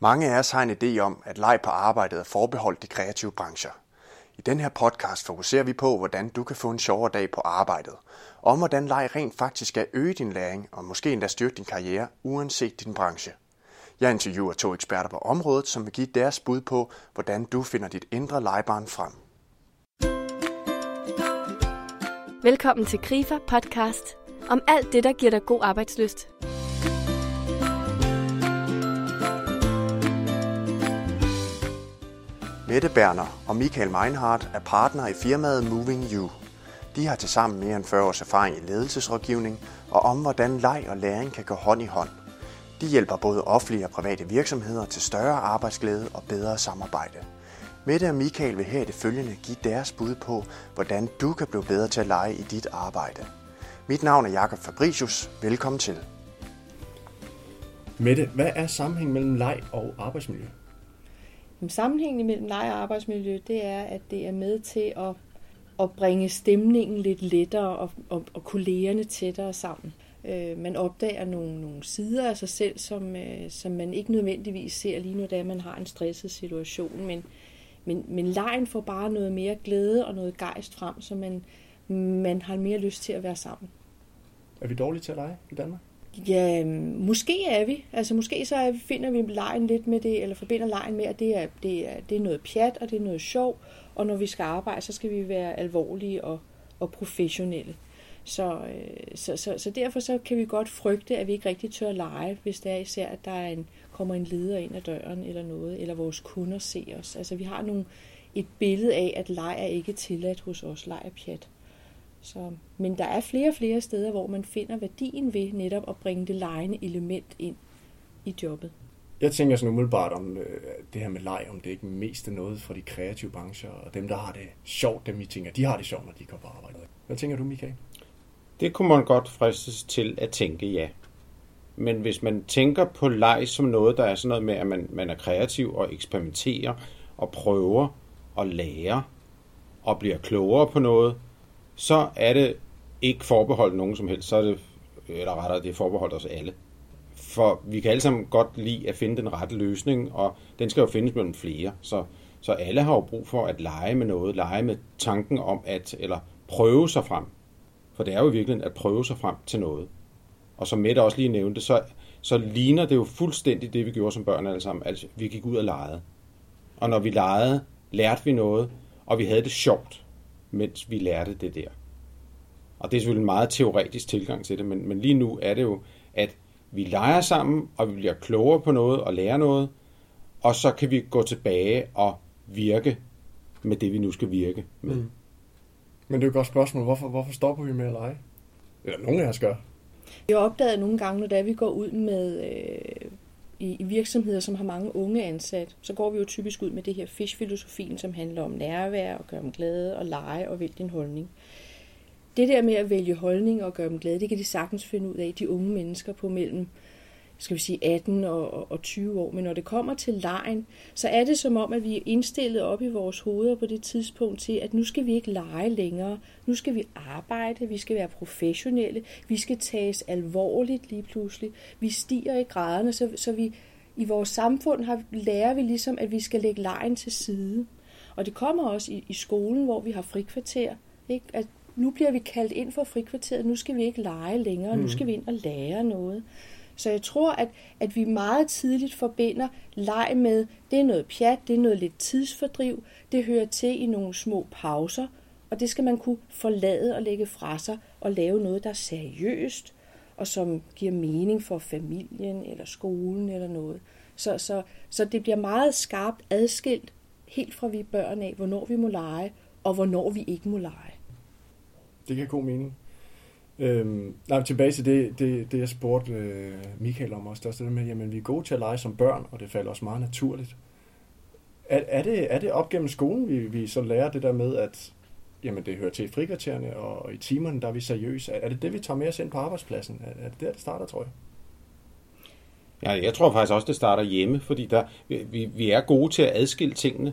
Mange af os har en idé om, at leg på arbejdet er forbeholdt de kreative brancher. I den her podcast fokuserer vi på, hvordan du kan få en sjovere dag på arbejdet, og om hvordan leg rent faktisk skal øge din læring og måske endda styrke din karriere, uanset din branche. Jeg interviewer to eksperter på området, som vil give deres bud på, hvordan du finder dit indre legebarn frem. Velkommen til Grifer Podcast om alt det, der giver dig god arbejdsløst. Mette Berner og Michael Meinhardt er partnere i firmaet Moving You. De har tilsammen mere end 40 års erfaring i ledelsesrådgivning og om, hvordan leg og læring kan gå hånd i hånd. De hjælper både offentlige og private virksomheder til større arbejdsglæde og bedre samarbejde. Mette og Michael vil her i det følgende give deres bud på, hvordan du kan blive bedre til at lege i dit arbejde. Mit navn er Jakob Fabricius. Velkommen til. Mette, hvad er sammenhængen mellem leg og arbejdsmiljø? Sammenhængen mellem leg og arbejdsmiljø, det er, at det er med til at, at bringe stemningen lidt lettere og, og, og kollegerne tættere sammen. Øh, man opdager nogle, nogle sider af sig selv, som, øh, som man ikke nødvendigvis ser lige nu, da man har en stresset situation, men, men, men lejen får bare noget mere glæde og noget gejst frem, så man, man har mere lyst til at være sammen. Er vi dårlige til at lege i Danmark? Ja, måske er vi. Altså måske så vi, finder vi lejen lidt med det, eller forbinder lejen med, at det er, det, er, det er noget pjat, og det er noget sjov, og når vi skal arbejde, så skal vi være alvorlige og, og professionelle. Så, øh, så, så, så derfor så kan vi godt frygte, at vi ikke rigtig tør lege, hvis det er især, at der er en, kommer en leder ind ad døren eller noget, eller vores kunder ser os. Altså vi har nogle, et billede af, at leg er ikke tilladt hos os, leg er pjat. Så, men der er flere og flere steder, hvor man finder værdien ved netop at bringe det lejende element ind i jobbet. Jeg tænker sådan umiddelbart om øh, det her med leg, om det ikke mest er noget for de kreative brancher, og dem, der har det sjovt, dem I tænker, de har det sjovt, når de går på arbejde. Hvad tænker du, Michael? Det kunne man godt fristes til at tænke ja. Men hvis man tænker på leg som noget, der er sådan noget med, at man, man er kreativ og eksperimenterer og prøver og lærer og bliver klogere på noget, så er det ikke forbeholdt nogen som helst. Så er det, eller rettere, det er forbeholdt os alle. For vi kan alle sammen godt lide at finde den rette løsning, og den skal jo findes mellem flere. Så, så alle har jo brug for at lege med noget, lege med tanken om at, eller prøve sig frem. For det er jo i virkeligheden at prøve sig frem til noget. Og som Mette også lige nævnte, så, så ligner det jo fuldstændig det, vi gjorde som børn alle sammen. Altså, vi gik ud og legede. Og når vi legede, lærte vi noget, og vi havde det sjovt mens vi lærte det der. Og det er selvfølgelig en meget teoretisk tilgang til det, men, men lige nu er det jo, at vi leger sammen, og vi bliver klogere på noget og lærer noget, og så kan vi gå tilbage og virke med det, vi nu skal virke med. Mm. Men det er jo et godt spørgsmål. Hvorfor, hvorfor stopper vi med at lege? Eller nogen af os gør. Har opdaget nogle gange, når vi går ud med øh, i, i virksomheder, som har mange unge ansat, så går vi jo typisk ud med det her fish-filosofien, som handler om nærvær og gøre dem glade og lege og vælge din holdning. Det der med at vælge holdning og gøre dem glade, det kan de sagtens finde ud af, de unge mennesker på mellem skal vi sige 18 og, og 20 år. Men når det kommer til lejen, så er det som om, at vi er indstillet op i vores hoveder på det tidspunkt til, at nu skal vi ikke lege længere. Nu skal vi arbejde, vi skal være professionelle, vi skal tages alvorligt lige pludselig. Vi stiger i graderne, så, så vi i vores samfund har, lærer vi ligesom, at vi skal lægge lejen til side. Og det kommer også i, i skolen, hvor vi har frikvarter. Ikke? At nu bliver vi kaldt ind for frikvarteret, nu skal vi ikke lege længere, mm. nu skal vi ind og lære noget. Så jeg tror, at, at vi meget tidligt forbinder leg med, det er noget pjat, det er noget lidt tidsfordriv, det hører til i nogle små pauser, og det skal man kunne forlade og lægge fra sig og lave noget, der er seriøst, og som giver mening for familien eller skolen eller noget. Så, så, så det bliver meget skarpt adskilt helt fra vi børn af, hvornår vi må lege, og hvornår vi ikke må lege. Det giver god mening. Øhm, nej, tilbage til det, det, det jeg spurgte øh, Michael om også, det er det med, jamen vi er gode til at lege som børn, og det falder også meget naturligt. Er, er, det, er det op gennem skolen, vi, vi så lærer det der med, at jamen, det hører til i frikvartererne, og, og i timerne, der er vi seriøse? Er, er det det, vi tager med os ind på arbejdspladsen? Er, er det der, det starter, tror jeg? Ja, jeg tror faktisk også, det starter hjemme, fordi der, vi, vi er gode til at adskille tingene.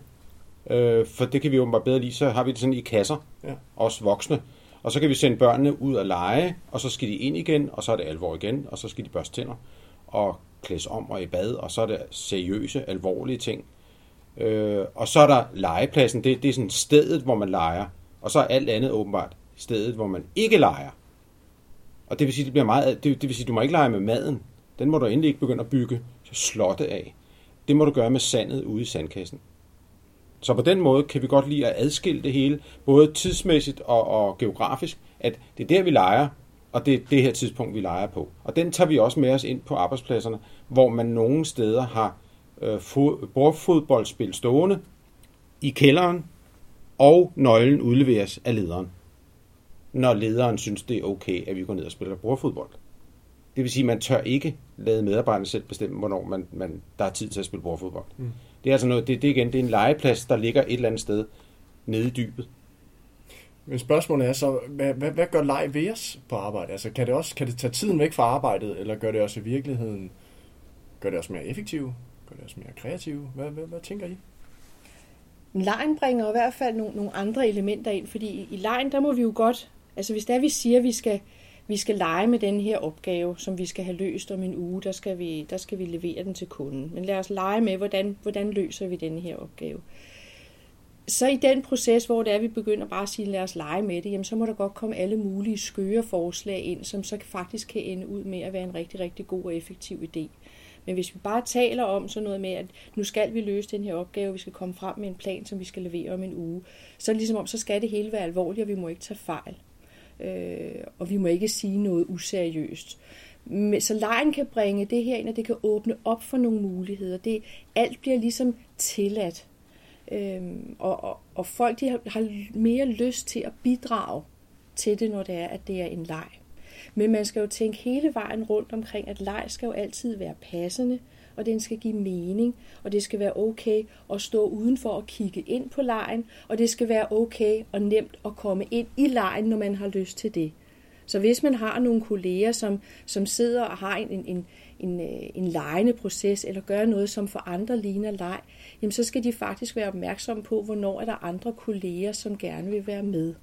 Øh, for det kan vi jo bare bedre lide, så har vi det sådan i kasser, ja. os voksne. Og så kan vi sende børnene ud at lege, og så skal de ind igen, og så er det alvor igen, og så skal de børste tænder. og klædes om og i bad, og så er det seriøse, alvorlige ting. Øh, og så er der legepladsen, det, det er sådan stedet, hvor man leger, og så er alt andet åbenbart stedet, hvor man ikke leger. Og det vil sige, det bliver meget, det, det vil sige, du må ikke lege med maden. Den må du endelig ikke begynde at bygge slotte af. Det må du gøre med sandet ude i sandkassen. Så på den måde kan vi godt lide at adskille det hele, både tidsmæssigt og, og geografisk, at det er der, vi leger, og det er det her tidspunkt, vi leger på. Og den tager vi også med os ind på arbejdspladserne, hvor man nogle steder har øh, bordfodboldspil stående i kælderen, og nøglen udleveres af lederen, når lederen synes, det er okay, at vi går ned og spiller bordfodbold. Det vil sige, at man tør ikke lade medarbejderne selv bestemme, hvornår man, man, der er tid til at spille bordfodbold. Mm. Det er altså noget, det, det, igen, det er en legeplads, der ligger et eller andet sted nede i dybet. Men spørgsmålet er så, hvad, hvad, hvad gør leg ved os på arbejde? Altså, kan det, også, kan det tage tiden væk fra arbejdet, eller gør det også i virkeligheden, gør det også mere effektivt? Gør det os mere kreative? Hvad, hvad, hvad tænker I? Lejen bringer i hvert fald nogle, nogle andre elementer ind, fordi i, i lejen, der må vi jo godt, altså hvis der vi siger, at vi skal, vi skal lege med den her opgave, som vi skal have løst om en uge, der skal vi, der skal vi levere den til kunden. Men lad os lege med, hvordan, hvordan løser vi den her opgave. Så i den proces, hvor det er, vi begynder bare at sige, lad os lege med det, jamen så må der godt komme alle mulige skøre forslag ind, som så faktisk kan ende ud med at være en rigtig, rigtig god og effektiv idé. Men hvis vi bare taler om sådan noget med, at nu skal vi løse den her opgave, vi skal komme frem med en plan, som vi skal levere om en uge, så er det ligesom om, så skal det hele være alvorligt, og vi må ikke tage fejl. Øh, og vi må ikke sige noget useriøst. Men, Så lejen kan bringe det her ind, og det kan åbne op for nogle muligheder. Det, alt bliver ligesom tilladt. Øhm, og, og, og folk de har, har mere lyst til at bidrage til det, når det er, at det er en leg. Men man skal jo tænke hele vejen rundt omkring, at leg skal jo altid være passende, og den skal give mening, og det skal være okay at stå udenfor og kigge ind på lejen, og det skal være okay og nemt at komme ind i lejen, når man har lyst til det. Så hvis man har nogle kolleger, som, som sidder og har en, en, en, en øh, lejende proces, eller gør noget, som for andre ligner leg, jamen så skal de faktisk være opmærksomme på, hvornår er der andre kolleger, som gerne vil være med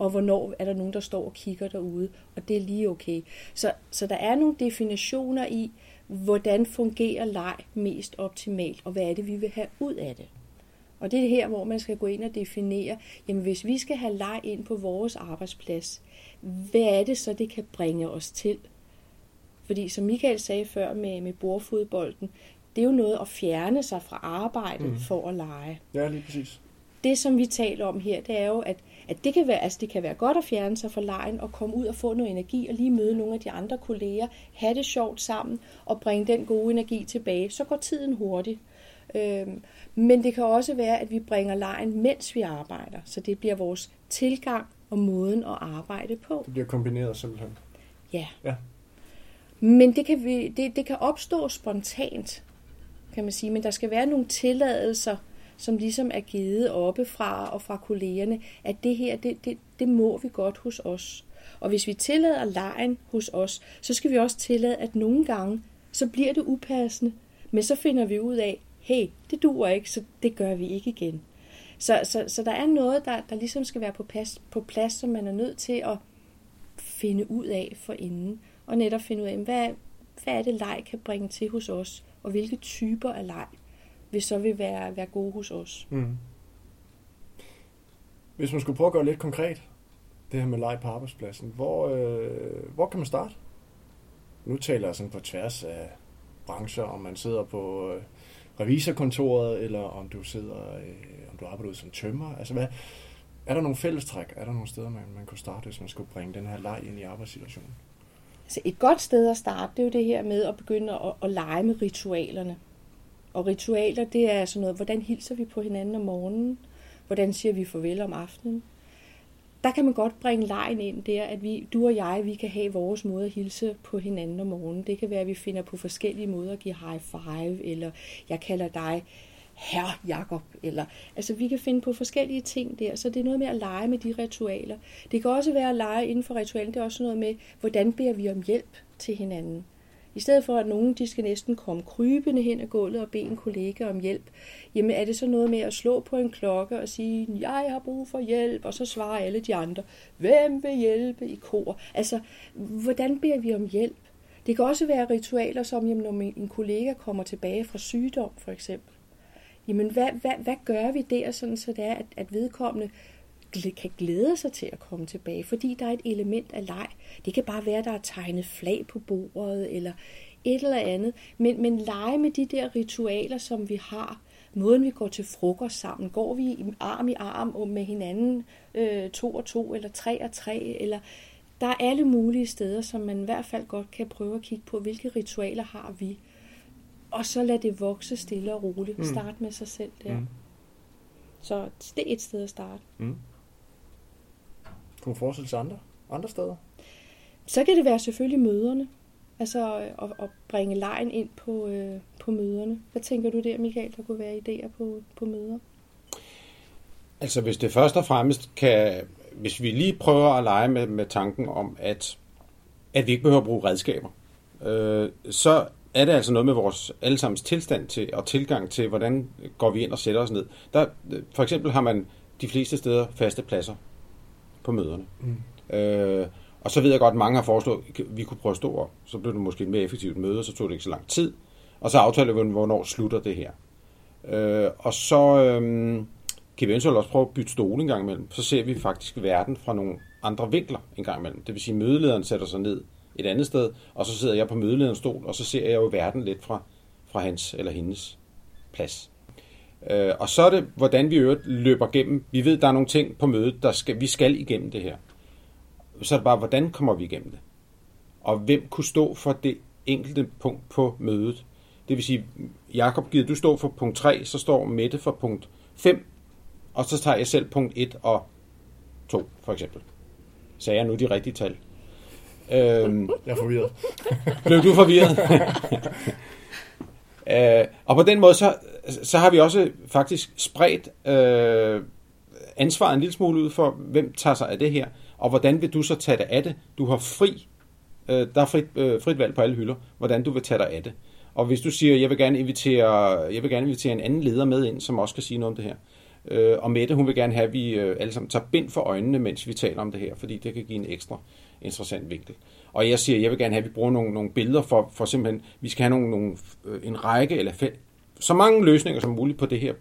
og hvornår er der nogen, der står og kigger derude, og det er lige okay. Så, så der er nogle definitioner i, hvordan fungerer leg mest optimalt, og hvad er det, vi vil have ud af det. Og det er her, hvor man skal gå ind og definere, jamen hvis vi skal have leg ind på vores arbejdsplads, hvad er det så, det kan bringe os til? Fordi som Michael sagde før med, med bordfodbolden, det er jo noget at fjerne sig fra arbejdet mm. for at lege. Ja, lige præcis. Det, som vi taler om her, det er jo, at at det kan være, altså det kan være godt at fjerne sig fra lejen og komme ud og få noget energi og lige møde nogle af de andre kolleger, have det sjovt sammen og bringe den gode energi tilbage. Så går tiden hurtigt. Øhm, men det kan også være, at vi bringer lejen, mens vi arbejder. Så det bliver vores tilgang og måden at arbejde på. Det bliver kombineret simpelthen. Ja. ja. Men det kan, vi, det, det kan opstå spontant, kan man sige. Men der skal være nogle tilladelser, som ligesom er givet oppefra og fra kollegerne, at det her, det, det, det må vi godt hos os. Og hvis vi tillader lejen hos os, så skal vi også tillade, at nogle gange, så bliver det upassende, men så finder vi ud af, hey, det duer ikke, så det gør vi ikke igen. Så, så, så der er noget, der, der ligesom skal være på plads, på plads, som man er nødt til at finde ud af for inden. Og netop finde ud af, hvad, hvad er det, leg kan bringe til hos os, og hvilke typer af leg vil så vil være, være gode hos os. Mm. Hvis man skulle prøve at gøre lidt konkret, det her med leg på arbejdspladsen, hvor, øh, hvor kan man starte? Nu taler jeg sådan på tværs af brancher, om man sidder på øh, revisorkontoret, eller om du sidder, øh, om du arbejder ud som tømmer. Altså, hvad, er der nogle fællestræk? Er der nogle steder, man, man kunne starte, hvis man skulle bringe den her leg ind i arbejdssituationen? Altså et godt sted at starte, det er jo det her med at begynde at, at lege med ritualerne. Og ritualer, det er sådan noget, hvordan hilser vi på hinanden om morgenen? Hvordan siger vi farvel om aftenen? Der kan man godt bringe lejen ind der, at vi, du og jeg, vi kan have vores måde at hilse på hinanden om morgenen. Det kan være, at vi finder på forskellige måder at give high five, eller jeg kalder dig herre Jakob, eller altså vi kan finde på forskellige ting der, så det er noget med at lege med de ritualer. Det kan også være at lege inden for ritualen, det er også noget med, hvordan beder vi om hjælp til hinanden. I stedet for, at nogen de skal næsten komme krybende hen ad gulvet og bede en kollega om hjælp, jamen er det så noget med at slå på en klokke og sige, jeg har brug for hjælp, og så svarer alle de andre, hvem vil hjælpe i kor? Altså, hvordan beder vi om hjælp? Det kan også være ritualer, som jamen, når en kollega kommer tilbage fra sygdom, for eksempel. Jamen, hvad, hvad, hvad gør vi der, sådan, så det er, at, at vedkommende kan glæde sig til at komme tilbage, fordi der er et element af leg. Det kan bare være, at der er tegnet flag på bordet, eller et eller andet. Men, men lege med de der ritualer, som vi har, måden vi går til frokost sammen, går vi arm i arm med hinanden, øh, to og to, eller tre og tre, eller der er alle mulige steder, som man i hvert fald godt kan prøve at kigge på, hvilke ritualer har vi. Og så lad det vokse stille og roligt. Mm. Start med sig selv der. Mm. Så det er et sted at starte. Mm. Kunne forestille sig andre, andre steder? Så kan det være selvfølgelig møderne. Altså at, at bringe lejen ind på, øh, på møderne. Hvad tænker du der, Michael, der kunne være idéer på, på møder? Altså hvis det først og fremmest kan, hvis vi lige prøver at lege med, med tanken om, at, at vi ikke behøver at bruge redskaber, øh, så er det altså noget med vores allesammens tilstand til og tilgang til, hvordan går vi ind og sætter os ned. Der, for eksempel har man de fleste steder faste pladser på møderne. Mm. Øh, og så ved jeg godt, at mange har foreslået, at vi kunne prøve at stå op. Så blev det måske et mere effektivt møde, så tog det ikke så lang tid. Og så aftaler vi, hvornår slutter det her. Øh, og så øh, kan vi eventuelt også prøve at bytte stole en gang imellem. Så ser vi faktisk verden fra nogle andre vinkler en gang imellem. Det vil sige, at mødelederen sætter sig ned et andet sted, og så sidder jeg på mødelederens stol, og så ser jeg jo verden lidt fra, fra hans eller hendes plads. Øh, og så er det, hvordan vi øvrigt løber gennem. Vi ved, der er nogle ting på mødet, der skal, vi skal igennem det her. Så er det bare, hvordan kommer vi igennem det? Og hvem kunne stå for det enkelte punkt på mødet? Det vil sige, Jakob, gider du stå for punkt 3, så står Mette for punkt 5, og så tager jeg selv punkt 1 og 2, for eksempel. Sagde jeg nu de rigtige tal? Øhm, jeg er forvirret. blev du forvirret? øh, og på den måde, så, så har vi også faktisk spredt øh, ansvaret en lille smule ud for, hvem tager sig af det her, og hvordan vil du så tage dig af det? Du har fri, øh, der er frit, øh, frit valg på alle hylder, hvordan du vil tage dig af det. Og hvis du siger, jeg vil gerne invitere, jeg vil gerne invitere en anden leder med ind, som også kan sige noget om det her. Øh, og Mette, hun vil gerne have, at vi øh, alle sammen tager bind for øjnene, mens vi taler om det her, fordi det kan give en ekstra interessant vinkel. Og jeg siger, jeg vil gerne have, at vi bruger nogle, nogle billeder for, for simpelthen, vi skal have nogle, nogle, øh, en række eller fæ- så mange løsninger som muligt på det her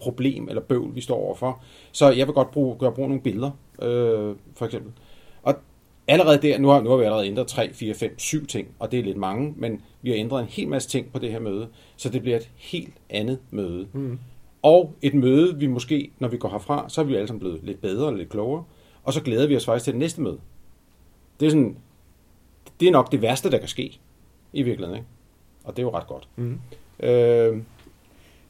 problem eller bøvl, vi står overfor. Så jeg vil godt bruge, gøre brug af nogle billeder, øh, for eksempel. Og allerede der, nu har, nu har vi allerede ændret 3, 4, 5, 7 ting, og det er lidt mange, men vi har ændret en hel masse ting på det her møde, så det bliver et helt andet møde. Mm. Og et møde, vi måske, når vi går herfra, så er vi alle sammen blevet lidt bedre og lidt klogere, og så glæder vi os faktisk til det næste møde. Det er sådan, det er nok det værste, der kan ske i virkeligheden, ikke? Og det er jo ret godt. Mm. Øh,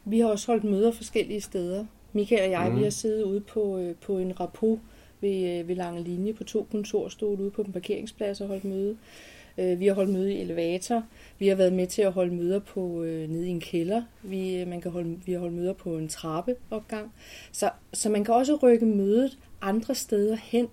vi har også holdt møder forskellige steder. Michael og jeg, mm. vi har siddet ude på, øh, på en rapport ved, øh, ved Lange Linje på to kontorstole ude på en parkeringsplads og holdt møde. Øh, vi har holdt møde i elevator. Vi har været med til at holde møder på øh, nede i en kælder. Vi, øh, man kan holde, vi har holdt møder på en trappeopgang. Så, så man kan også rykke mødet andre steder hen,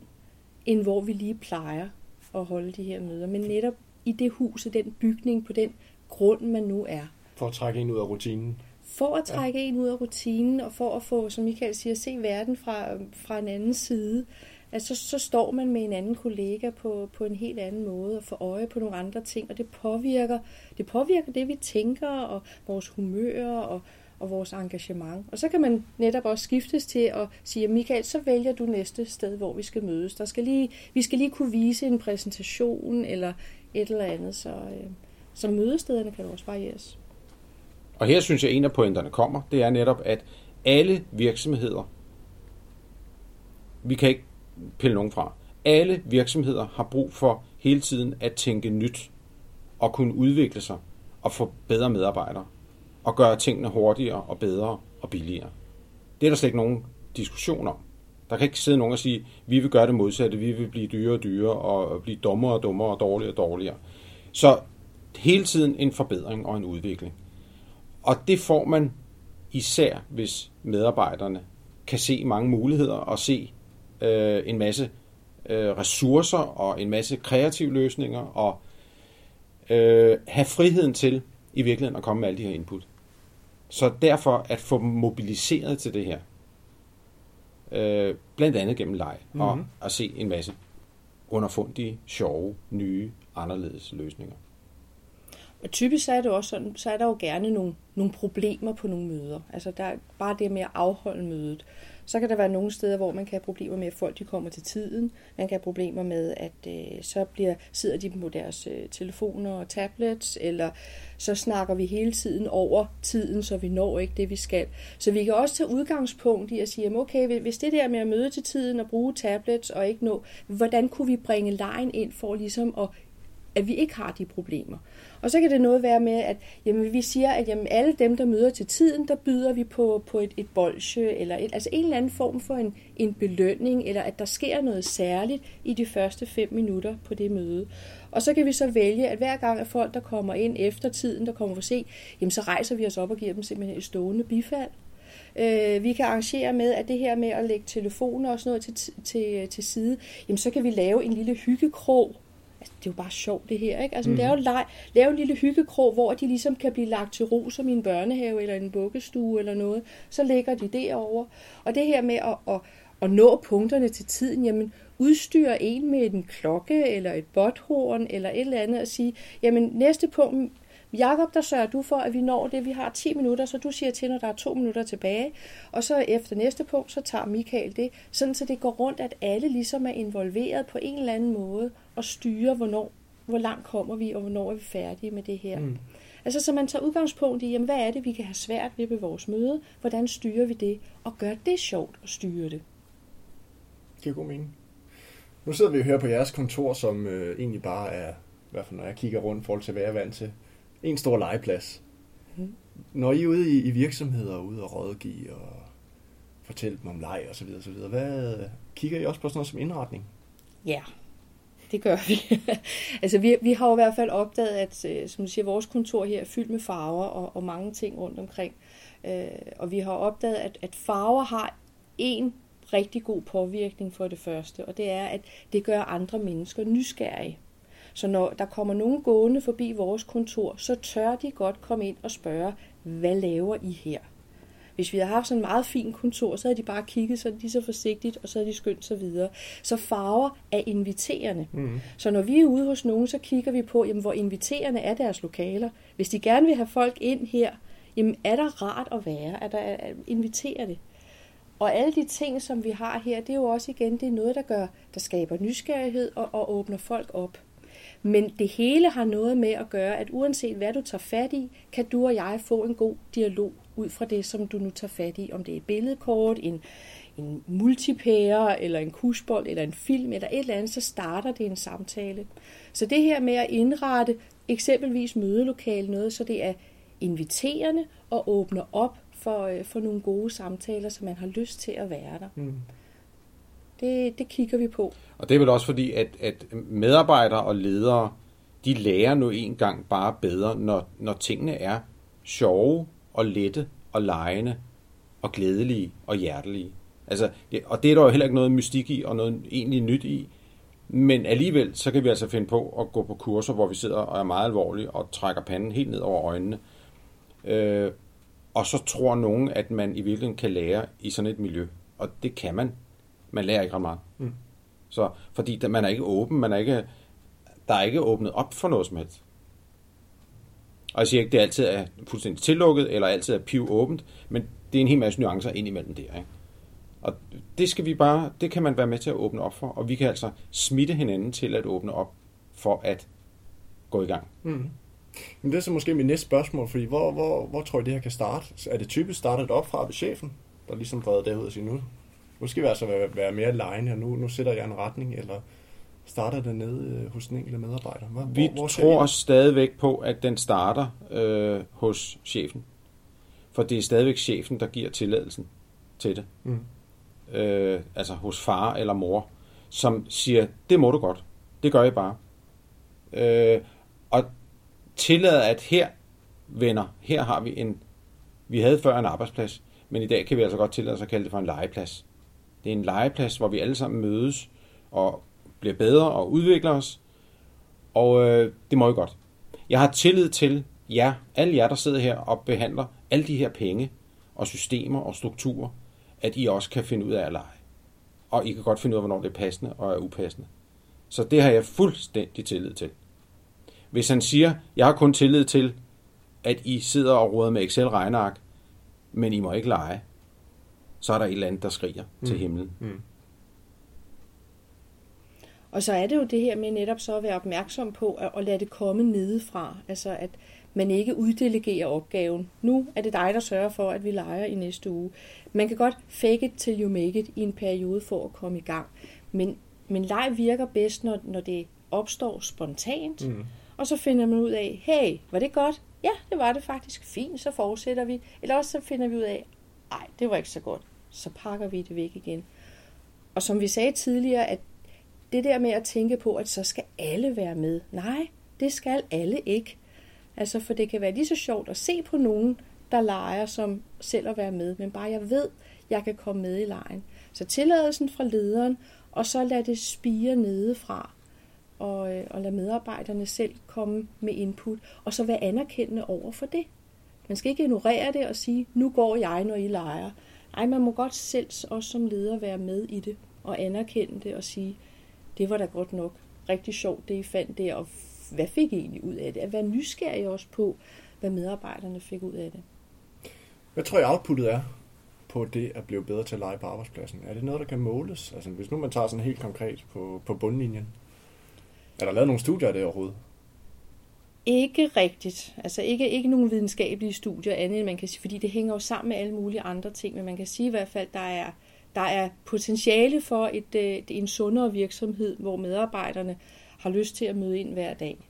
end hvor vi lige plejer at holde de her møder. Men netop i det hus, i den bygning, på den grund, man nu er. For at trække en ud af rutinen. For at trække ja. en ud af rutinen, og for at få, som Michael siger, se verden fra, fra en anden side. Altså, så, så står man med en anden kollega på, på en helt anden måde og får øje på nogle andre ting, og det påvirker, det påvirker det, vi tænker, og vores humør og, og vores engagement. Og så kan man netop også skiftes til at sige, Michael, så vælger du næste sted, hvor vi skal mødes. Der skal lige, vi skal lige kunne vise en præsentation eller et eller andet, så, øh, så mødestederne kan også varieres. Og her synes jeg, at en af pointerne kommer, det er netop, at alle virksomheder, vi kan ikke pille nogen fra, alle virksomheder har brug for hele tiden at tænke nyt og kunne udvikle sig og få bedre medarbejdere og gøre tingene hurtigere og bedre og billigere. Det er der slet ikke nogen diskussion om. Der kan ikke sidde nogen og sige, vi vil gøre det modsatte, vi vil blive dyrere og dyrere og blive dummere og dummere og dårligere og dårligere. Så hele tiden en forbedring og en udvikling. Og det får man især, hvis medarbejderne kan se mange muligheder og se øh, en masse øh, ressourcer og en masse kreative løsninger og øh, have friheden til i virkeligheden at komme med alle de her input. Så derfor at få dem mobiliseret til det her, øh, blandt andet gennem leg, mm-hmm. og at se en masse underfundige, sjove, nye, anderledes løsninger. Og typisk så er det også sådan, så er der jo gerne nogle, nogle problemer på nogle møder. Altså der er bare det med at afholde mødet. Så kan der være nogle steder, hvor man kan have problemer med, at folk de kommer til tiden. Man kan have problemer med, at øh, så bliver, sidder de på deres øh, telefoner og tablets, eller så snakker vi hele tiden over tiden, så vi når ikke det, vi skal. Så vi kan også tage udgangspunkt i at sige, okay, hvis det der med at møde til tiden og bruge tablets og ikke nå, hvordan kunne vi bringe lejen ind for ligesom at at vi ikke har de problemer. Og så kan det noget være med, at jamen, vi siger, at jamen, alle dem, der møder til tiden, der byder vi på, på et, et bolsje, eller et, altså en eller anden form for en, en belønning, eller at der sker noget særligt i de første fem minutter på det møde. Og så kan vi så vælge, at hver gang at folk, der kommer ind efter tiden, der kommer for se, jamen så rejser vi os op og giver dem simpelthen et stående bifald. Øh, vi kan arrangere med, at det her med at lægge telefoner og sådan noget til, til, til side, jamen så kan vi lave en lille hyggekrog, altså, det er jo bare sjovt det her, ikke? Altså, mm. jo leg, lave en lille hyggekrog, hvor de ligesom kan blive lagt til ro som i en børnehave eller en bukkestue eller noget. Så ligger de derovre. Og det her med at, at, at nå punkterne til tiden, jamen udstyre en med en klokke eller et botthorn eller et eller andet og sige, jamen næste punkt, Jakob, der sørger du for, at vi når det. Vi har 10 minutter, så du siger til, når der er to minutter tilbage. Og så efter næste punkt, så tager Michael det. Sådan så det går rundt, at alle ligesom er involveret på en eller anden måde og styrer, hvornår, hvor langt kommer vi, og hvornår er vi færdige med det her. Mm. Altså, så man tager udgangspunkt i, jamen, hvad er det, vi kan have svært ved ved vores møde? Hvordan styrer vi det? Og gør det sjovt at styre det. Det giver god mening. Nu sidder vi her på jeres kontor, som øh, egentlig bare er, i hvert fald når jeg kigger rundt i forhold til, hvad jeg er vant til, en stor legeplads. Mm. Når I er ude i, i virksomheder, ude og rådgive og fortælle dem om leg og så videre, så videre, hvad, kigger I også på sådan noget som indretning? Ja, det gør vi. altså vi, vi har jo i hvert fald opdaget, at øh, som du siger, vores kontor her er fyldt med farver og, og mange ting rundt omkring. Øh, og vi har opdaget, at, at farver har en rigtig god påvirkning for det første, og det er, at det gør andre mennesker nysgerrige. Så når der kommer nogen gående forbi vores kontor, så tør de godt komme ind og spørge, hvad laver I her? Hvis vi havde haft sådan en meget fin kontor, så havde de bare kigget så lige så forsigtigt, og så havde de skyndt sig videre. Så farver er inviterende. Mm. Så når vi er ude hos nogen, så kigger vi på, jamen, hvor inviterende er deres lokaler. Hvis de gerne vil have folk ind her, jamen, er der rart at være? Er der, inviterer det? Og alle de ting, som vi har her, det er jo også igen det er noget, der gør, der skaber nysgerrighed og, og åbner folk op. Men det hele har noget med at gøre, at uanset hvad du tager fat i, kan du og jeg få en god dialog ud fra det, som du nu tager fat i. Om det er et billedkort, en, en multipære, eller en kusbold, eller en film, eller et eller andet, så starter det en samtale. Så det her med at indrette eksempelvis mødelokale noget, så det er inviterende og åbner op for, øh, for nogle gode samtaler, så man har lyst til at være der. Mm. Det, det kigger vi på. Og det er vel også fordi, at, at medarbejdere og ledere, de lærer nu engang bare bedre, når, når tingene er sjove og lette og lejende og glædelige og hjertelige. Altså, det, og det er der jo heller ikke noget mystik i og noget egentlig nyt i. Men alligevel, så kan vi altså finde på at gå på kurser, hvor vi sidder og er meget alvorlige og trækker panden helt ned over øjnene. Øh, og så tror nogen, at man i virkeligheden kan lære i sådan et miljø. Og det kan man. Man lærer ikke ret meget. Mm. Så, fordi man er ikke åben, man er ikke, der er ikke åbnet op for noget som helst. Og jeg siger ikke, det altid er fuldstændig tillukket, eller altid er piv åbent, men det er en hel masse nuancer ind imellem der. Ikke? Og det skal vi bare, det kan man være med til at åbne op for, og vi kan altså smitte hinanden til at åbne op for at gå i gang. Mm. Men det er så måske mit næste spørgsmål, fordi hvor, hvor, hvor tror I det her kan starte? Er det typisk startet op fra ved chefen, der ligesom breder det ud og siger, nu, nu skal vi altså være, være mere lejende, og nu, nu sætter jeg en retning, eller starter det nede øh, hos den enkelte medarbejder? Hvor, vi hvor, hvor tror stadigvæk på, at den starter øh, hos chefen. For det er stadigvæk chefen, der giver tilladelsen til det. Mm. Øh, altså hos far eller mor, som siger, det må du godt. Det gør I bare. Øh, og tillader, at her, venner, her har vi en, vi havde før en arbejdsplads, men i dag kan vi altså godt tillade os at kalde det for en legeplads. Det er en legeplads, hvor vi alle sammen mødes og bliver bedre og udvikler os. Og øh, det må I godt. Jeg har tillid til jer, alle jer, der sidder her og behandler alle de her penge og systemer og strukturer, at I også kan finde ud af at lege. Og I kan godt finde ud af, hvornår det er passende og er upassende. Så det har jeg fuldstændig tillid til. Hvis han siger, jeg har kun tillid til, at I sidder og råder med Excel-regneark, men I må ikke lege, så er der et eller andet, der skriger mm. til himlen. Mm. Og så er det jo det her med netop så at være opmærksom på at, at lade det komme nedefra. Altså at man ikke uddelegerer opgaven. Nu er det dig, der sørger for, at vi leger i næste uge. Man kan godt fake it till you make it i en periode for at komme i gang. Men, men leg virker bedst, når, når det opstår spontant. Mm. Og så finder man ud af, hey, var det godt? Ja, det var det faktisk. Fint, så fortsætter vi. Eller også så finder vi ud af, nej, det var ikke så godt. Så pakker vi det væk igen. Og som vi sagde tidligere, at det der med at tænke på, at så skal alle være med. Nej, det skal alle ikke. Altså, for det kan være lige så sjovt at se på nogen, der leger som selv at være med, men bare jeg ved, jeg kan komme med i lejen. Så tilladelsen fra lederen, og så lad det spire nedefra, og, øh, og lad medarbejderne selv komme med input, og så være anerkendende over for det. Man skal ikke ignorere det og sige, nu går jeg, når I leger. Ej, man må godt selv også som leder være med i det, og anerkende det og sige, det var da godt nok rigtig sjovt, det I fandt der, og hvad fik I egentlig ud af det? At være nysgerrig også på, hvad medarbejderne fik ud af det. Hvad tror jeg outputtet er på det at blive bedre til at lege på arbejdspladsen? Er det noget, der kan måles? Altså hvis nu man tager sådan helt konkret på, på bundlinjen. Er der lavet nogle studier af det overhovedet? Ikke rigtigt. Altså ikke, ikke nogen videnskabelige studier andet, end man kan sige, fordi det hænger jo sammen med alle mulige andre ting, men man kan sige i hvert fald, der er, der er potentiale for et, et, en sundere virksomhed, hvor medarbejderne har lyst til at møde ind hver dag.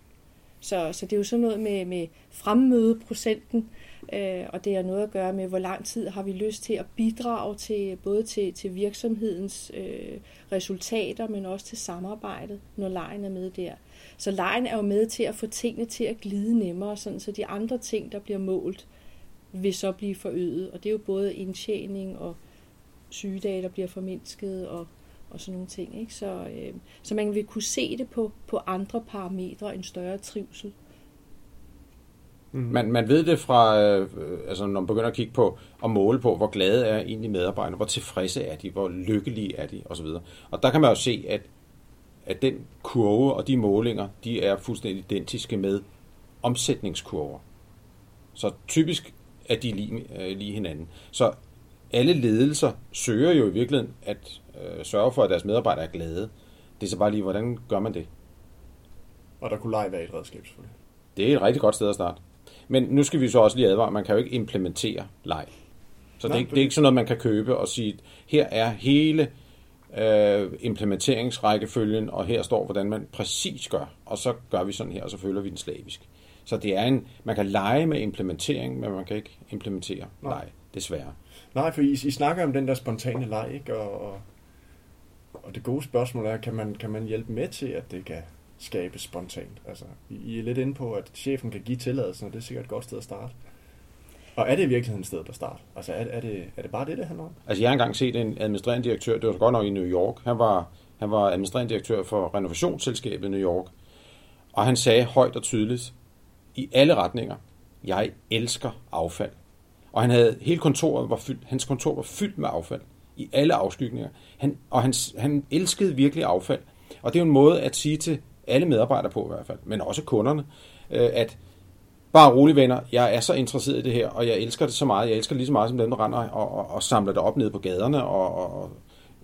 Så, så det er jo sådan noget med, med fremmødeprocenten, øh, og det har noget at gøre med, hvor lang tid har vi lyst til at bidrage til både til, til virksomhedens øh, resultater, men også til samarbejdet, når lejen er med der. Så lejen er jo med til at få tingene til at glide nemmere, sådan så de andre ting, der bliver målt, vil så blive forøget. Og det er jo både indtjening og sygedage, der bliver formindsket og, og sådan nogle ting. Ikke? Så, øh, så man vil kunne se det på, på andre parametre, en større trivsel. Mm. Man, man ved det fra, øh, altså når man begynder at kigge på og måle på, hvor glade er egentlig medarbejderne, hvor tilfredse er de, hvor lykkelige er de osv. Og der kan man jo se, at, at den kurve og de målinger, de er fuldstændig identiske med omsætningskurver. Så typisk er de lige, øh, lige hinanden. Så alle ledelser søger jo i virkeligheden at øh, sørge for, at deres medarbejdere er glade. Det er så bare lige, hvordan gør man det? Og der kunne lege være et redskab selvfølgelig. Det er et rigtig godt sted at starte. Men nu skal vi så også lige advare, man kan jo ikke implementere leg. Så Nej, det, er, det er ikke sådan noget, man kan købe og sige, her er hele øh, implementeringsrækkefølgen, og her står, hvordan man præcis gør, og så gør vi sådan her, og så følger vi den slavisk. Så det er en, man kan lege med implementering, men man kan ikke implementere Nej. leg, desværre. Nej, for I, I snakker om den der spontane leg, ikke? Og, og, og det gode spørgsmål er, kan man, kan man hjælpe med til, at det kan skabes spontant? Altså, I er lidt inde på, at chefen kan give tilladelsen, og det er sikkert et godt sted at starte. Og er det i virkeligheden stedet at starte? Altså, er, er, det, er det bare det, det handler om? Altså, jeg har engang set en administrerende direktør, det var godt nok i New York, han var, han var administrerende direktør for renovationsselskabet New York, og han sagde højt og tydeligt, i alle retninger, jeg elsker affald. Og han havde, hele kontoret var fyldt, hans kontor var fyldt med affald i alle afskygninger. Han, og han, han elskede virkelig affald. Og det er jo en måde at sige til alle medarbejdere på i hvert fald, men også kunderne, øh, at bare rolig venner, jeg er så interesseret i det her, og jeg elsker det så meget. Jeg elsker det lige så meget som dem, der render og, og, og samler det op nede på gaderne og, og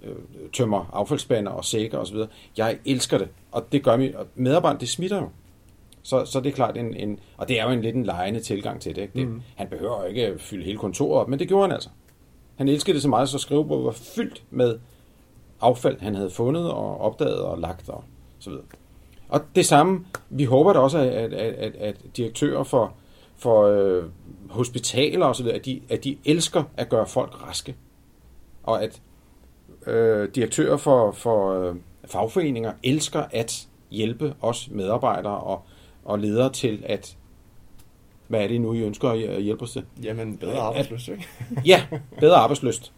øh, tømmer affaldsbander og sækker osv. Jeg elsker det, og det gør mig. Medarbejderne, det smitter jo. Så, så det er klart en, en, og det er jo en lidt en lejende tilgang til det. Ikke? det mm. Han behøver ikke at fylde hele kontoret op, men det gjorde han altså. Han elskede det så meget, så skrivebordet var fyldt med affald, han havde fundet og opdaget og lagt og så videre. Og det samme, vi håber da også, at, at, at, at direktører for, for øh, hospitaler og så videre, at de, at de elsker at gøre folk raske. Og at øh, direktører for, for øh, fagforeninger elsker at hjælpe os medarbejdere og, og ledere til at hvad er det nu, I ønsker at hjælpe os til? Jamen, bedre arbejdsløst, ikke? ja, bedre arbejdsløst.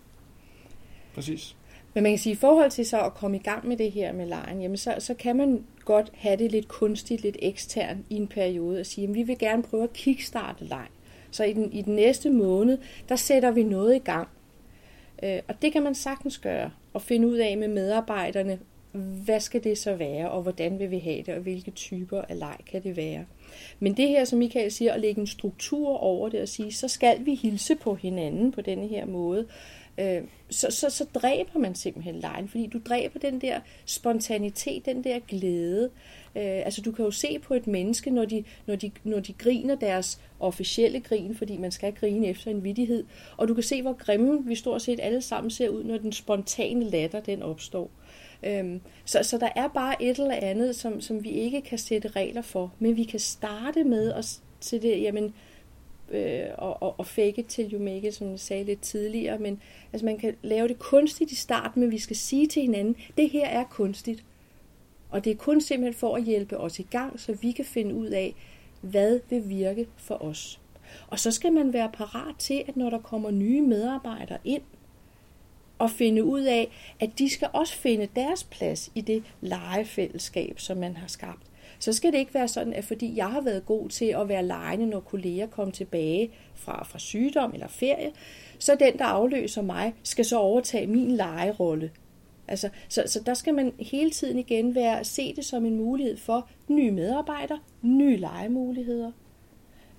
Præcis. Men man kan sige, i forhold til så at komme i gang med det her med lejen, jamen så, så kan man godt have det lidt kunstigt, lidt ekstern i en periode og sige, at vi vil gerne prøve at kickstarte leg. Så i den, i den næste måned, der sætter vi noget i gang. Øh, og det kan man sagtens gøre og finde ud af med medarbejderne, hvad skal det så være, og hvordan vil vi have det, og hvilke typer af leg kan det være. Men det her, som Michael siger, at lægge en struktur over det og sige, så skal vi hilse på hinanden på denne her måde, øh, så, så, så dræber man simpelthen lejen, fordi du dræber den der spontanitet, den der glæde. Øh, altså du kan jo se på et menneske, når de, når, de, når de griner deres officielle grin, fordi man skal grine efter en vidighed, og du kan se, hvor grimme vi stort set alle sammen ser ud, når den spontane latter den opstår. Øhm, så, så der er bare et eller andet, som, som vi ikke kan sætte regler for, men vi kan starte med at til det, jamen, øh, og, og, og fake it till you make it, som jeg sagde lidt tidligere, men altså man kan lave det kunstigt i starten, men vi skal sige til hinanden, det her er kunstigt. Og det er kun simpelthen for at hjælpe os i gang, så vi kan finde ud af, hvad vil virke for os. Og så skal man være parat til, at når der kommer nye medarbejdere ind, og finde ud af, at de skal også finde deres plads i det legefællesskab, som man har skabt. Så skal det ikke være sådan, at fordi jeg har været god til at være lejende, når kolleger kom tilbage fra, fra sygdom eller ferie, så den, der afløser mig, skal så overtage min legerolle. Altså, så, så der skal man hele tiden igen være se det som en mulighed for nye medarbejdere, nye legemuligheder.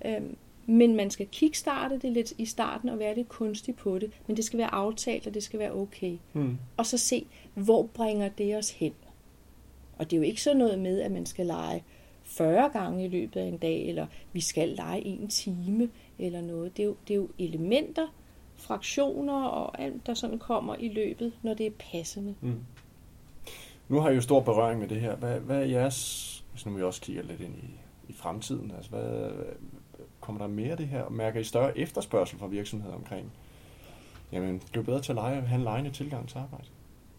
Øhm, men man skal kickstarte det lidt i starten og være lidt kunstig på det. Men det skal være aftalt, og det skal være okay. Mm. Og så se, hvor bringer det os hen. Og det er jo ikke sådan noget med, at man skal lege 40 gange i løbet af en dag, eller vi skal lege en time, eller noget. Det er jo, det er jo elementer, fraktioner og alt, der sådan kommer i løbet, når det er passende. Mm. Nu har I jo stor berøring med det her. Hvad, hvad er jeres, hvis nu vi også kigger lidt ind i, i fremtiden, altså hvad, kommer der mere af det her? Mærker I større efterspørgsel fra virksomheder omkring, jamen, det er bedre til at lege, have en lejende tilgang til arbejde?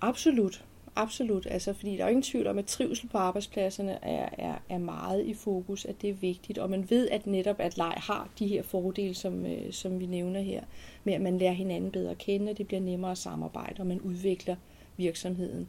Absolut. Absolut, altså, fordi der er ingen tvivl om, at trivsel på arbejdspladserne er, er, er meget i fokus, at det er vigtigt, og man ved, at netop at leg har de her fordele, som, øh, som vi nævner her, med at man lærer hinanden bedre at kende, og det bliver nemmere at samarbejde, og man udvikler virksomheden.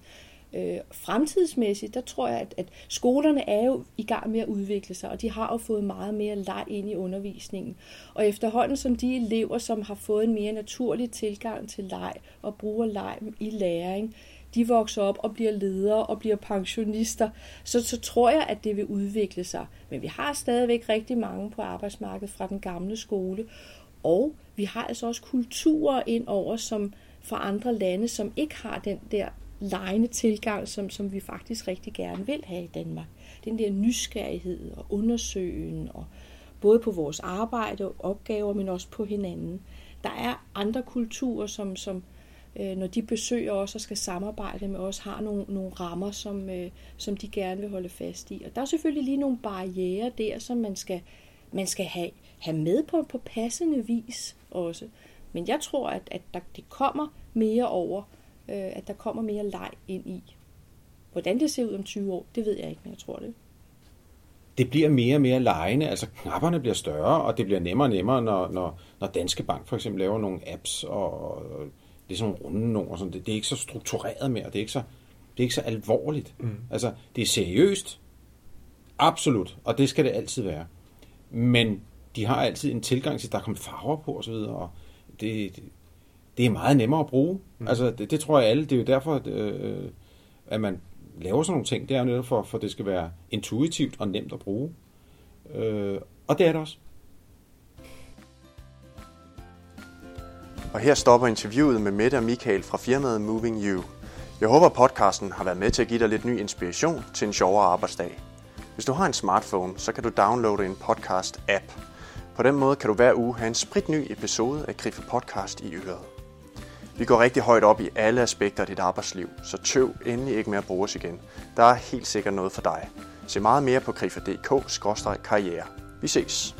Øh, fremtidsmæssigt, der tror jeg, at, at skolerne er jo i gang med at udvikle sig, og de har jo fået meget mere leg ind i undervisningen. Og efterhånden som de elever, som har fået en mere naturlig tilgang til leg og bruger leg i læring, de vokser op og bliver ledere og bliver pensionister, så, så tror jeg, at det vil udvikle sig. Men vi har stadigvæk rigtig mange på arbejdsmarkedet fra den gamle skole, og vi har altså også kulturer ind over, som fra andre lande, som ikke har den der lejende tilgang, som, som vi faktisk rigtig gerne vil have i Danmark. Den der nysgerrighed og undersøgen, og både på vores arbejde og opgaver, men også på hinanden. Der er andre kulturer, som, som øh, når de besøger os og skal samarbejde med os, har nogle, nogle rammer, som, øh, som de gerne vil holde fast i. Og der er selvfølgelig lige nogle barriere der, som man skal, man skal have, have med på, på passende vis også. Men jeg tror, at, at der, det kommer mere over, øh, at der kommer mere leg ind i. Hvordan det ser ud om 20 år, det ved jeg ikke, men jeg tror det. Det bliver mere og mere lejende, altså knapperne bliver større, og det bliver nemmere og nemmere, når, når, når Danske Bank for eksempel laver nogle apps, og det er sådan nogle runde numre, sådan, det, det er ikke så struktureret mere, det er ikke så, det er ikke så alvorligt. Mm. Altså, det er seriøst, absolut, og det skal det altid være. Men de har altid en tilgang til, at der kommer farver på osv., og, og det, det, er meget nemmere at bruge. Mm. Altså, det, det tror jeg alle, det er jo derfor, at, øh, at man laver sådan nogle ting, det er jo netop for, for det skal være intuitivt og nemt at bruge. Øh, og det er det også. Og her stopper interviewet med Mette og Michael fra firmaet Moving You. Jeg håber, podcasten har været med til at give dig lidt ny inspiration til en sjovere arbejdsdag. Hvis du har en smartphone, så kan du downloade en podcast-app. På den måde kan du hver uge have en spritny episode af Griffel Podcast i øret. Vi går rigtig højt op i alle aspekter af dit arbejdsliv, så tøv endelig ikke med at bruge os igen. Der er helt sikkert noget for dig. Se meget mere på krifa.dk-karriere. Vi ses!